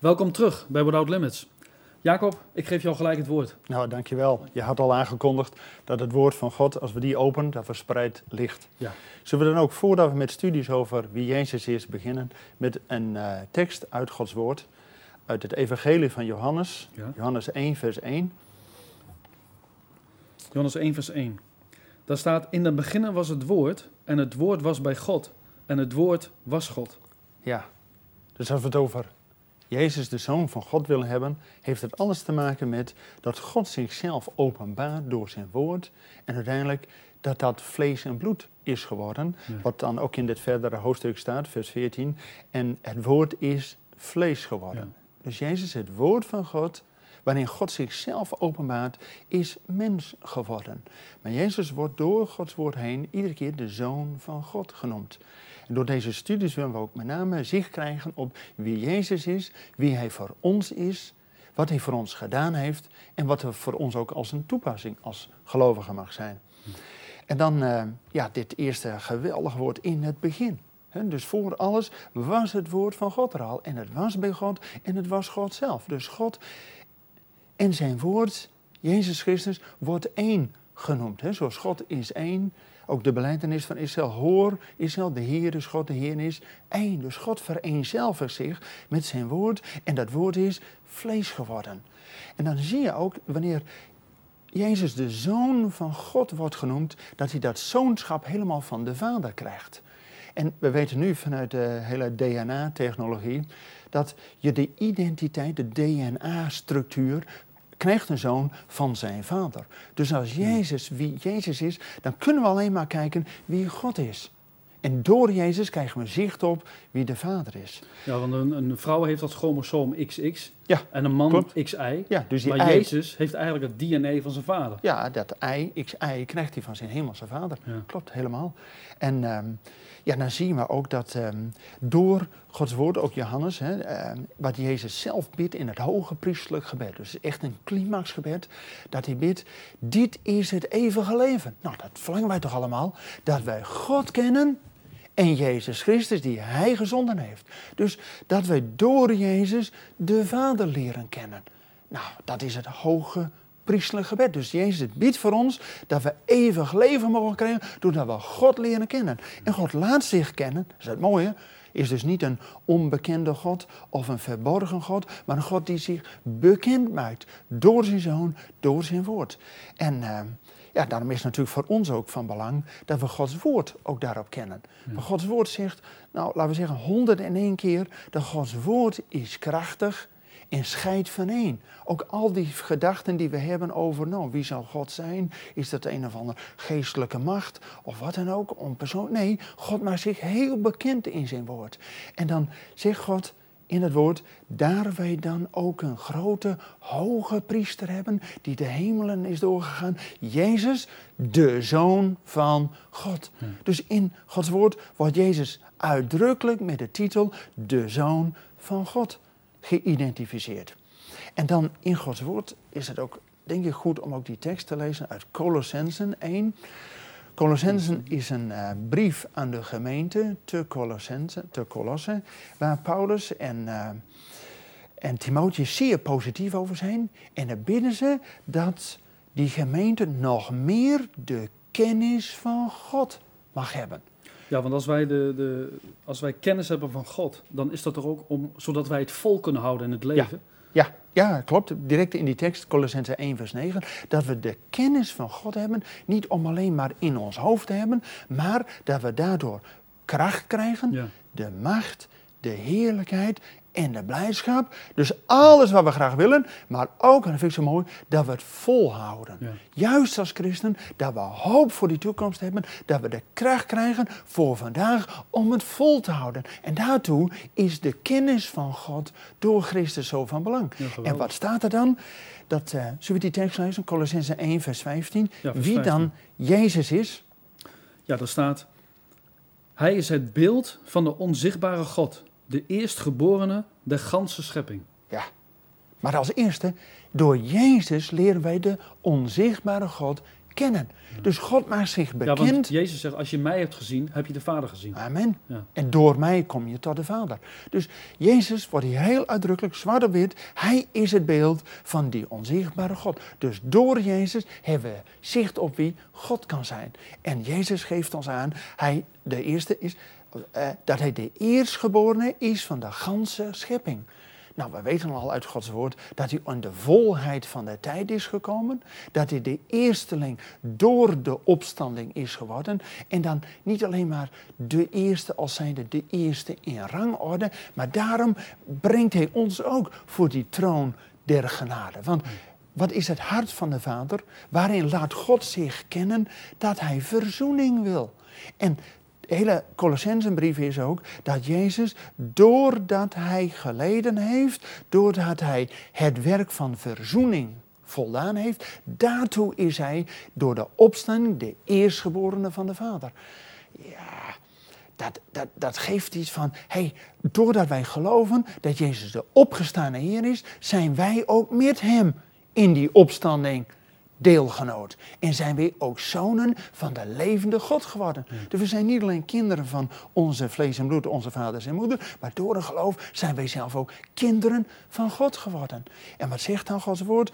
Welkom terug bij Without Limits. Jacob, ik geef jou gelijk het woord. Nou, dankjewel. Je had al aangekondigd dat het woord van God, als we die openen, dat verspreid ligt. Ja. Zullen we dan ook, voordat we met studies over wie Jezus is, beginnen met een uh, tekst uit Gods woord, uit het evangelie van Johannes, Ja. Johannes 1, vers 1. Johannes 1, vers 1. Daar staat, in het begin was het woord en het woord was bij God en het woord was God. Ja, dus als we het over Jezus, de Zoon van God, willen hebben, heeft het alles te maken met dat God zichzelf openbaart door zijn woord en uiteindelijk dat dat vlees en bloed is geworden. Ja. Wat dan ook in dit verdere hoofdstuk staat, vers 14. En het woord is vlees geworden. Dus Jezus, het woord van God, waarin God zichzelf openbaart, is mens geworden. Maar Jezus wordt door Gods woord heen iedere keer de Zoon van God genoemd. Door deze studies willen we ook met name zicht krijgen op wie Jezus is, wie Hij voor ons is, wat Hij voor ons gedaan heeft en wat er voor ons ook als een toepassing als gelovige mag zijn. En dan eh, ja, dit eerste geweldige woord in het begin. Hè, dus voor alles was het woord van God er al. En het was bij God en het was God zelf. Dus God en zijn woord, Jezus Christus, wordt één genoemd. Hè. Zoals God is één. Ook de beleidenis van Israël, hoor Israël, de Heer is God, de Heer is één. Dus God vereenzelvigt zich met zijn woord en dat woord is vlees geworden. En dan zie je ook wanneer Jezus de Zoon van God wordt genoemd, dat hij dat zoonschap helemaal van de Vader krijgt. En we weten nu vanuit de hele DNA-technologie dat je de identiteit, de DNA-structuur, krijgt een zoon van zijn vader. Dus als Jezus wie Jezus is, dan kunnen we alleen maar kijken wie God is. En door Jezus krijgen we zicht op wie de vader is. Ja, want een, een vrouw heeft dat chromosoom XX Ja, en een man klopt. XY. Ja, dus die Maar ei, Jezus heeft eigenlijk het DNA van zijn vader. ja, dat ei, XI, krijgt hij van zijn hemelse vader. Ja. Klopt, helemaal. En ehm, ja, dan zien we ook dat ehm, door Gods woord, ook Johannes, hè, ehm, wat Jezus zelf bidt in het hoge priestelijk gebed. Dus echt een climaxgebed, dat hij bidt, dit is het eeuwige leven. Nou, dat verlangen wij toch allemaal, dat wij God kennen en Jezus Christus die Hij gezonden heeft. Dus dat wij door Jezus de Vader leren kennen. Nou, dat is het hoge priestelijk gebed. Dus Jezus biedt voor ons dat we eeuwig leven mogen krijgen doordat we God leren kennen. En God laat zich kennen, dat is het mooie, is dus niet een onbekende God of een verborgen God, maar een God die zich bekend maakt door zijn Zoon, door zijn woord. En eh, ja, daarom is het natuurlijk voor ons ook van belang dat we Gods woord ook daarop kennen. Maar Gods woord zegt, nou laten we zeggen 101 keer, dat Gods woord is krachtig en scheidt van één. Ook al die gedachten die we hebben over, nou, wie zal God zijn? Is dat een of andere geestelijke macht? Of wat dan ook, om persoon? Nee, God maakt zich heel bekend in zijn woord. En dan zegt God in het woord, daar wij dan ook een grote, hoge priester hebben, die de hemelen is doorgegaan, Jezus, de Zoon van God. Dus in Gods woord wordt Jezus uitdrukkelijk met de titel de Zoon van God geïdentificeerd. En dan in Gods woord is het ook, denk ik, goed om ook die tekst te lezen uit Colossensen 1. Colossensen is een eh, brief aan de gemeente te Colossense, te Colosse, waar Paulus en, eh, en Timotheus zeer positief over zijn. En dan bidden ze dat die gemeente nog meer de kennis van God mag hebben. Ja, want als wij, de, de, als wij kennis hebben van God, dan is dat er ook om, zodat wij het vol kunnen houden in het leven. Ja, ja, klopt. Direct in die tekst, Colossense 1, vers 9. Dat we de kennis van God hebben, niet om alleen maar in ons hoofd te hebben, maar dat we daardoor kracht krijgen, Ja. de macht, de heerlijkheid en de blijdschap. Dus alles wat we graag willen, maar ook, en dat vind ik zo mooi, dat we het volhouden. Ja. Juist als christen, dat we hoop voor die toekomst hebben, dat we de kracht krijgen voor vandaag om het vol te houden. En daartoe is de kennis van God door Christus zo van belang. Ja, en wat staat er dan? Dat, eh zullen we die tekst lezen? Colossense 1, vers 15. Ja, vers Wie 15. dan Jezus is, Ja, daar staat: Hij is het beeld van de onzichtbare God, de eerstgeborene der ganse schepping. Ja. Maar als eerste, door Jezus leren wij de onzichtbare God kennen. Dus God maakt zich Ja, bekend. want Jezus zegt, als je mij hebt gezien, heb je de Vader gezien. Amen. Ja. En door mij kom je tot de Vader. Dus Jezus wordt hier heel uitdrukkelijk, zwart op wit. Hij is het beeld van die onzichtbare God. Dus door Jezus hebben we zicht op wie God kan zijn. En Jezus geeft ons aan, hij, de eerste is, eh, dat hij de eerstgeborene is van de ganse schepping. Nou, we weten al uit Gods woord dat hij in de volheid van de tijd is gekomen. Dat hij de eersteling door de opstanding is geworden. En dan niet alleen maar de eerste als zijnde de eerste in rangorde. Maar daarom brengt hij ons ook voor die troon der genade. Want wat is het hart van de Vader? Waarin laat God zich kennen dat hij verzoening wil. En de hele Colossensenbrief is ook dat Jezus, doordat hij geleden heeft, doordat hij het werk van verzoening voldaan heeft, daartoe is hij door de opstanding de eerstgeborene van de Vader. Ja, dat, dat, dat geeft iets van, hey, doordat wij geloven dat Jezus de opgestane Heer is, zijn wij ook met Hem in die opstanding deelgenoot. En zijn wij ook zonen van de levende God geworden. Dus we zijn niet alleen kinderen van onze vlees en bloed, onze vaders en moeder, maar door het geloof zijn wij zelf ook kinderen van God geworden. En wat zegt dan Gods woord?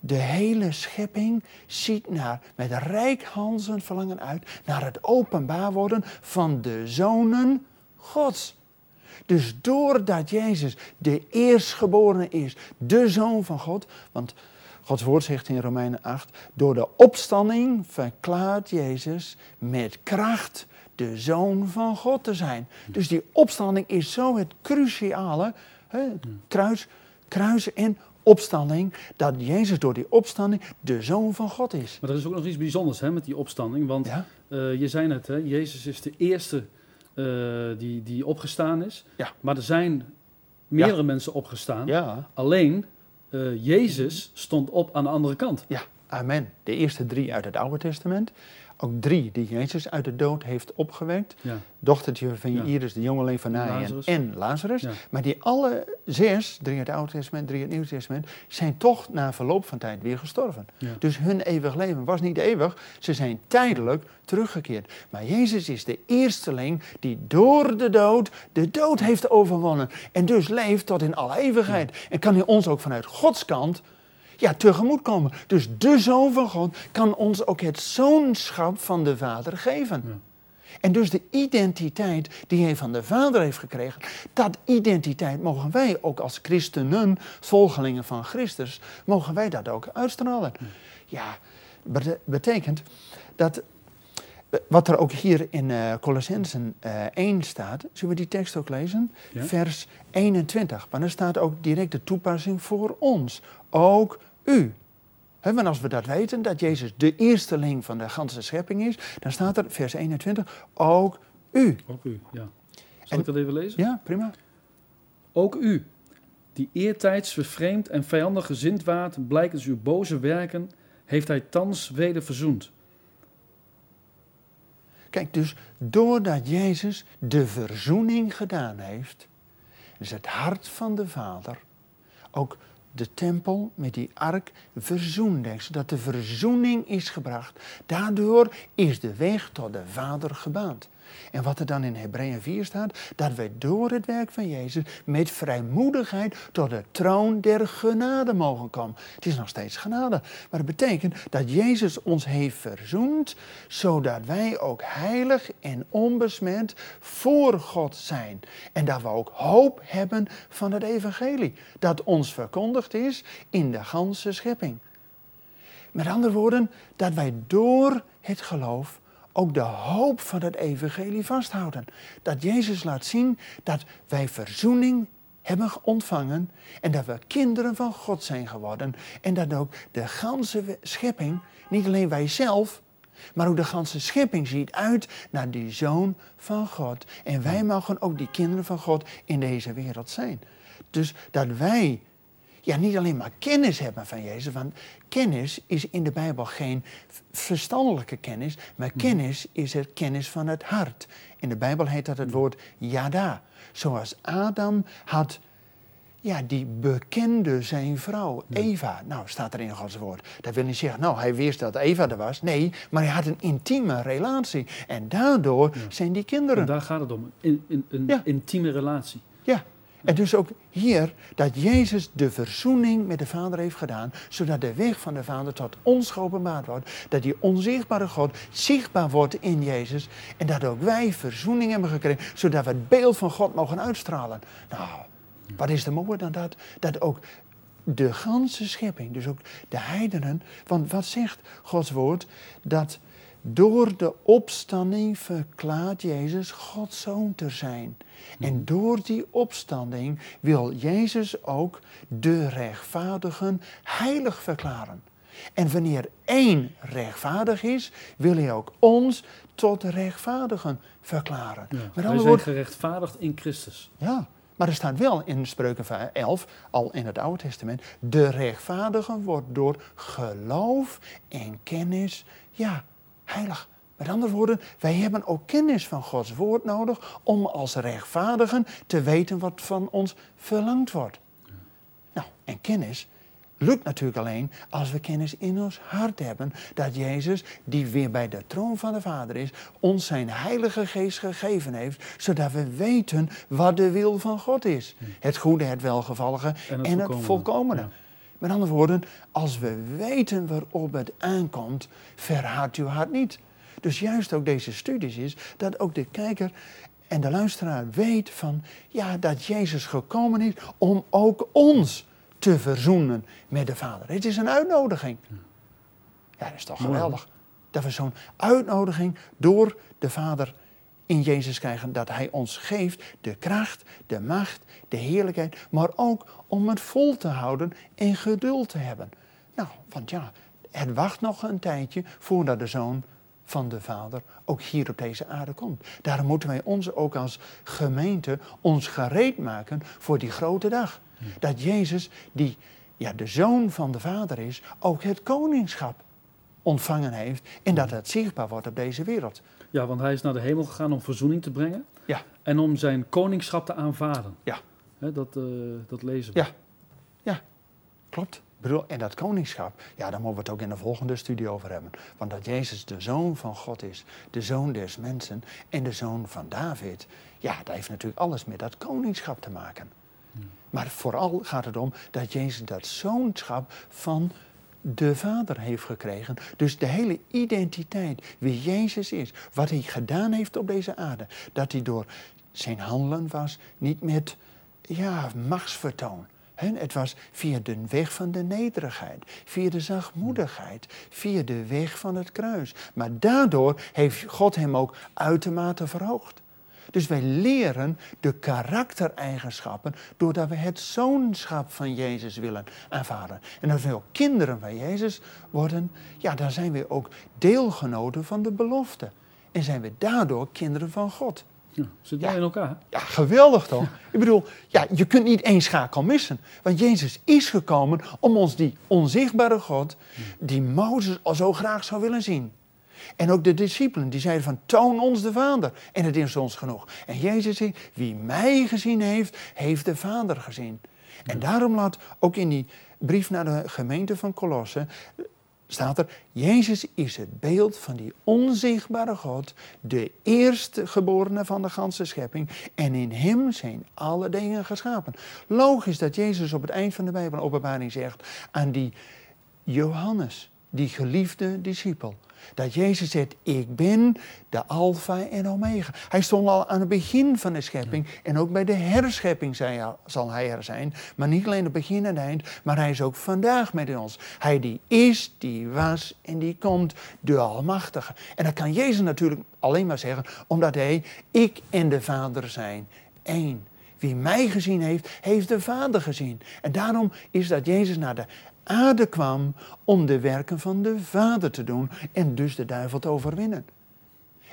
De hele schepping ziet naar, met rijkhalzen verlangen uit naar het openbaar worden van de zonen Gods. Dus doordat Jezus de eerstgeborene is, de zoon van God, want Gods woord zegt in Romeinen 8, door de opstanding verklaart Jezus met kracht de zoon van God te zijn. Dus die opstanding is zo het cruciale, hè, kruis, kruis en opstanding, dat Jezus door die opstanding de zoon van God is. Maar er is ook nog iets bijzonders hè, met die opstanding. Want Ja? eh, je zei net, hè, Jezus is de eerste eh, die, die opgestaan is. Ja. Maar er zijn meerdere mensen opgestaan. Ja. Alleen, Jezus stond op aan de andere kant. Ja, amen. De eerste drie uit het Oude Testament. Ook drie die Jezus uit de dood heeft opgewekt. Ja. Dochtertje van Ja. Iris, de jongeling van en Lazarus. Ja. Maar die alle zes, drie uit het Oude Testament, drie uit het Nieuwe Testament, zijn toch na verloop van tijd weer gestorven. Dus hun eeuwig leven was niet eeuwig, ze zijn tijdelijk teruggekeerd. Maar Jezus is de eersteling die door de dood de dood heeft overwonnen. En dus leeft tot in alle eeuwigheid. En kan hij ons ook vanuit Gods kant ja, tegemoet komen. Dus de Zoon van God kan ons ook het zoonschap van de Vader geven. Ja. En dus de identiteit die hij van de Vader heeft gekregen, dat identiteit mogen wij ook als christenen, volgelingen van Christus, mogen wij dat ook uitstralen. Ja, bete- betekent dat eh, wat er ook hier in eh Colossensen eh 1 staat, zullen we die tekst ook lezen? Ja. Vers 21. Maar dan staat ook direct de toepassing voor ons. Ook u. Want als we dat weten, dat Jezus de eersteling van de ganse schepping is, dan staat er, vers 21, ook u. Ook u, ja. Zal En- ik dat even lezen? Ja, prima. Ook u, die eertijds vervreemd en vijandig gezind waart, blijkens uw boze werken, heeft hij thans weder verzoend. Kijk, dus doordat Jezus de verzoening gedaan heeft, is het hart van de Vader ook de tempel met die ark verzoende, zodat de verzoening is gebracht. Daardoor is de weg tot de Vader gebaand. En wat er dan in Hebreeën 4 staat, dat wij door het werk van Jezus met vrijmoedigheid tot de troon der genade mogen komen. Het is nog steeds genade, maar het betekent dat Jezus ons heeft verzoend, zodat wij ook heilig en onbesmet voor God zijn. En dat we ook hoop hebben van het evangelie, dat ons verkondigd is in de ganse schepping. Met andere woorden, dat wij door het geloof ook de hoop van het evangelie vasthouden. Dat Jezus laat zien dat wij verzoening hebben ontvangen en dat we kinderen van God zijn geworden. En dat ook de ganse schepping, niet alleen wij zelf, maar ook de ganse schepping ziet uit naar die Zoon van God. En wij mogen ook die kinderen van God in deze wereld zijn. Dus dat wij ja, niet alleen maar kennis hebben van Jezus, want kennis is in de Bijbel geen verstandelijke kennis, maar kennis is het kennis van het hart. In de Bijbel heet dat het woord yada. Zoals Adam had ja, die bekende zijn vrouw, Eva. Nou, staat er in Gods woord. Dat wil niet zeggen, nou, hij wist dat Eva er was. Nee, maar hij had een intieme relatie. En daardoor zijn die kinderen. En daar gaat het om. Een Ja. intieme relatie. Ja. En dus ook hier dat Jezus de verzoening met de Vader heeft gedaan, zodat de weg van de Vader tot ons geopenbaard wordt. Dat die onzichtbare God zichtbaar wordt in Jezus. En dat ook wij verzoening hebben gekregen, zodat we het beeld van God mogen uitstralen. Nou, wat is er mooier dan dat? Dat ook de ganse schepping, dus ook de heidenen. Want wat zegt Gods woord? Dat door de opstanding verklaart Jezus Gods zoon te zijn. En door die opstanding wil Jezus ook de rechtvaardigen heilig verklaren. En wanneer één rechtvaardig is, wil hij ook ons tot rechtvaardigen verklaren. Ja. Met Wij zijn gerechtvaardigd in Christus. ja, maar er staat wel in Spreuken 11, al in het Oude Testament, de rechtvaardige wordt door geloof en kennis, ja, heilig. Met andere woorden, wij hebben ook kennis van Gods woord nodig om als rechtvaardigen te weten wat van ons verlangd wordt. Nou, en kennis lukt natuurlijk alleen als we kennis in ons hart hebben dat Jezus, die weer bij de troon van de Vader is, ons zijn Heilige Geest gegeven heeft, zodat we weten wat de wil van God is. Het goede, het welgevallige en En het, het volkomene. volkomene. Ja. Met andere woorden, als we weten waarop het aankomt, verhardt uw hart niet. Dus juist ook deze studies is dat ook de kijker en de luisteraar weet van ja, dat Jezus gekomen is om ook ons te verzoenen met de Vader. Het is een uitnodiging. Ja, dat is toch geweldig. Dat we zo'n uitnodiging door de Vader in Jezus krijgen. Dat Hij ons geeft de kracht, de macht, de heerlijkheid. Maar ook om het vol te houden en geduld te hebben. Nou, want ja, het wacht nog een tijdje voordat de Zoon van de Vader ook hier op deze aarde komt. Daarom moeten wij ons ook als gemeente ons gereed maken voor die grote dag. Dat Jezus, die ja, de Zoon van de Vader is, ook het koningschap ontvangen heeft. En dat het zichtbaar wordt op deze wereld. Ja, want hij is naar de hemel gegaan om verzoening te brengen. Ja. En om zijn koningschap te aanvaarden. Ja. Dat, eh, dat lezen we. Ja, ja, klopt. Bedoel, en dat koningschap, ja, daar moeten we het ook in de volgende studie over hebben. Want dat Jezus de zoon van God is, de zoon des mensen en de zoon van David. Ja, dat heeft natuurlijk alles met dat koningschap te maken. Maar vooral gaat het om dat Jezus dat zoonschap van de Vader heeft gekregen. Dus de hele identiteit, wie Jezus is, wat hij gedaan heeft op deze aarde, dat hij door zijn handelen was niet met ja, machtsvertoon. Het was via de weg van de nederigheid, via de zachtmoedigheid, via de weg van het kruis. Maar daardoor heeft God hem ook uitermate verhoogd. Dus wij leren de karaktereigenschappen doordat we het zoonschap van Jezus willen aanvaarden. En als we ook kinderen van Jezus worden, ja, dan zijn we ook deelgenoten van de belofte. En zijn we daardoor kinderen van God. Ja, zit Ja. in elkaar. Ja, geweldig toch? Ik bedoel, ja, je kunt niet één schakel missen. Want Jezus is gekomen om ons die onzichtbare God, die Mozes al zo graag zou willen zien. En ook de discipelen, die zeiden van, toon ons de Vader. En het is ons genoeg. En Jezus zegt, wie mij gezien heeft, heeft de Vader gezien. En daarom laat ook in die brief naar de gemeente van Colosse staat er, Jezus is het beeld van die onzichtbare God, de eerste geborene van de ganse schepping. En in hem zijn alle dingen geschapen. Logisch dat Jezus op het eind van de Bijbel openbaring zegt aan die Johannes, die geliefde discipel. Dat Jezus zegt, ik ben de alfa en omega. Hij stond al aan het begin van de schepping en ook bij de herschepping zal hij er zijn. Maar niet alleen het begin en het eind, maar hij is ook vandaag met ons. Hij die is, die was en die komt, de Almachtige. En dat kan Jezus natuurlijk alleen maar zeggen, omdat hij, ik en de Vader zijn één. Wie mij gezien heeft, heeft de Vader gezien. En daarom is dat Jezus naar de aarde kwam om de werken van de Vader te doen en dus de duivel te overwinnen.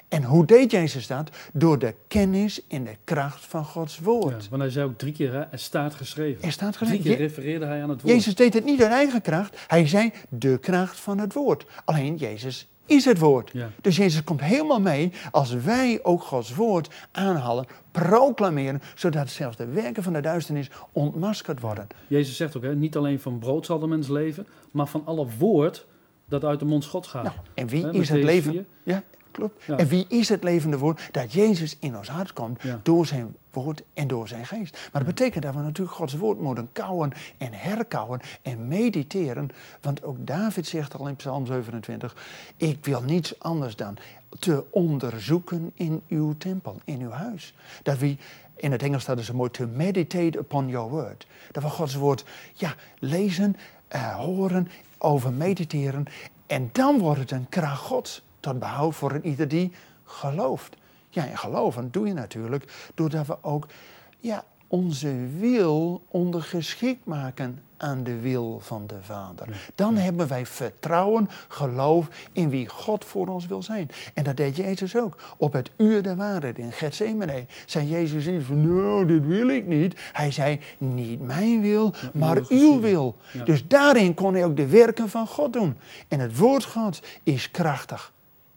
En hoe deed Jezus dat? Door de kennis en de kracht van Gods Ja, woord. want hij zei ook drie keer, hè, er staat geschreven. Er staat Drie geschreven, keer Je- refereerde hij aan het woord. Jezus deed het niet uit eigen kracht. Hij zei de kracht van het woord. Alleen Jezus is het woord. Ja. Dus Jezus komt helemaal mee als wij ook Gods woord aanhalen, proclameren, zodat zelfs de werken van de duisternis ontmaskerd worden. Jezus zegt ook, hè, niet alleen van brood zal de mens leven, maar van alle woord dat uit de mond Gods gaat. Nou, en wie is het leven? 4. Ja, klopt. Ja. En wie is het levende woord? Dat Jezus in ons hart komt Ja. door zijn woord en door zijn geest. Maar dat betekent dat we natuurlijk Gods woord moeten kouwen en herkauwen en mediteren. Want ook David zegt al in Psalm 27, ik wil niets anders dan te onderzoeken in uw tempel, in uw huis. Dat we, in het Engels staat zo mooi, to meditate upon your word. Dat we Gods woord ja, lezen, eh, horen, over mediteren. En dan wordt het een kracht Gods tot behoud voor een ieder die gelooft. Ja, en geloven doe je natuurlijk doordat we ook ja, onze wil ondergeschikt maken aan de wil van de Vader. Dan hebben wij vertrouwen, geloof in wie God voor ons wil zijn. En dat deed Jezus ook. Op het uur der waarheid in Gethsemane zei Jezus niet van, nou, dit wil ik niet. Hij zei, niet mijn wil, maar uw wil. Dus daarin kon hij ook de werken van God doen. En het woord God is krachtig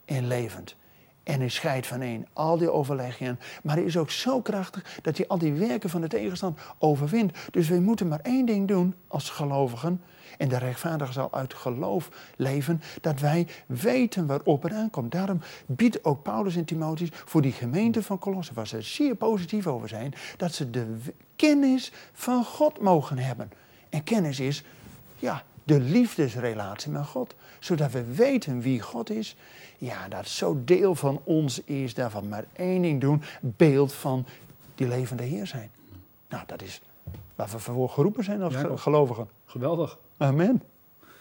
en levend. En hij scheidt van één al die overleggingen. Maar hij is ook zo krachtig dat hij al die werken van de tegenstand overwint. Dus we moeten maar één ding doen als gelovigen. En de rechtvaardige zal uit geloof leven. Dat wij weten waarop het aankomt. Daarom biedt ook Paulus en Timotheus voor die gemeente van Colosse, waar ze zeer positief over zijn, dat ze de kennis van God mogen hebben. En kennis is, ja, de liefdesrelatie met God. Zodat we weten wie God is. Ja, dat zo deel van ons is, daarvan maar één ding doen. Beeld van die levende Heer zijn. Nou, dat is waar we voor geroepen zijn als Ja, gelovigen. Geweldig. Amen.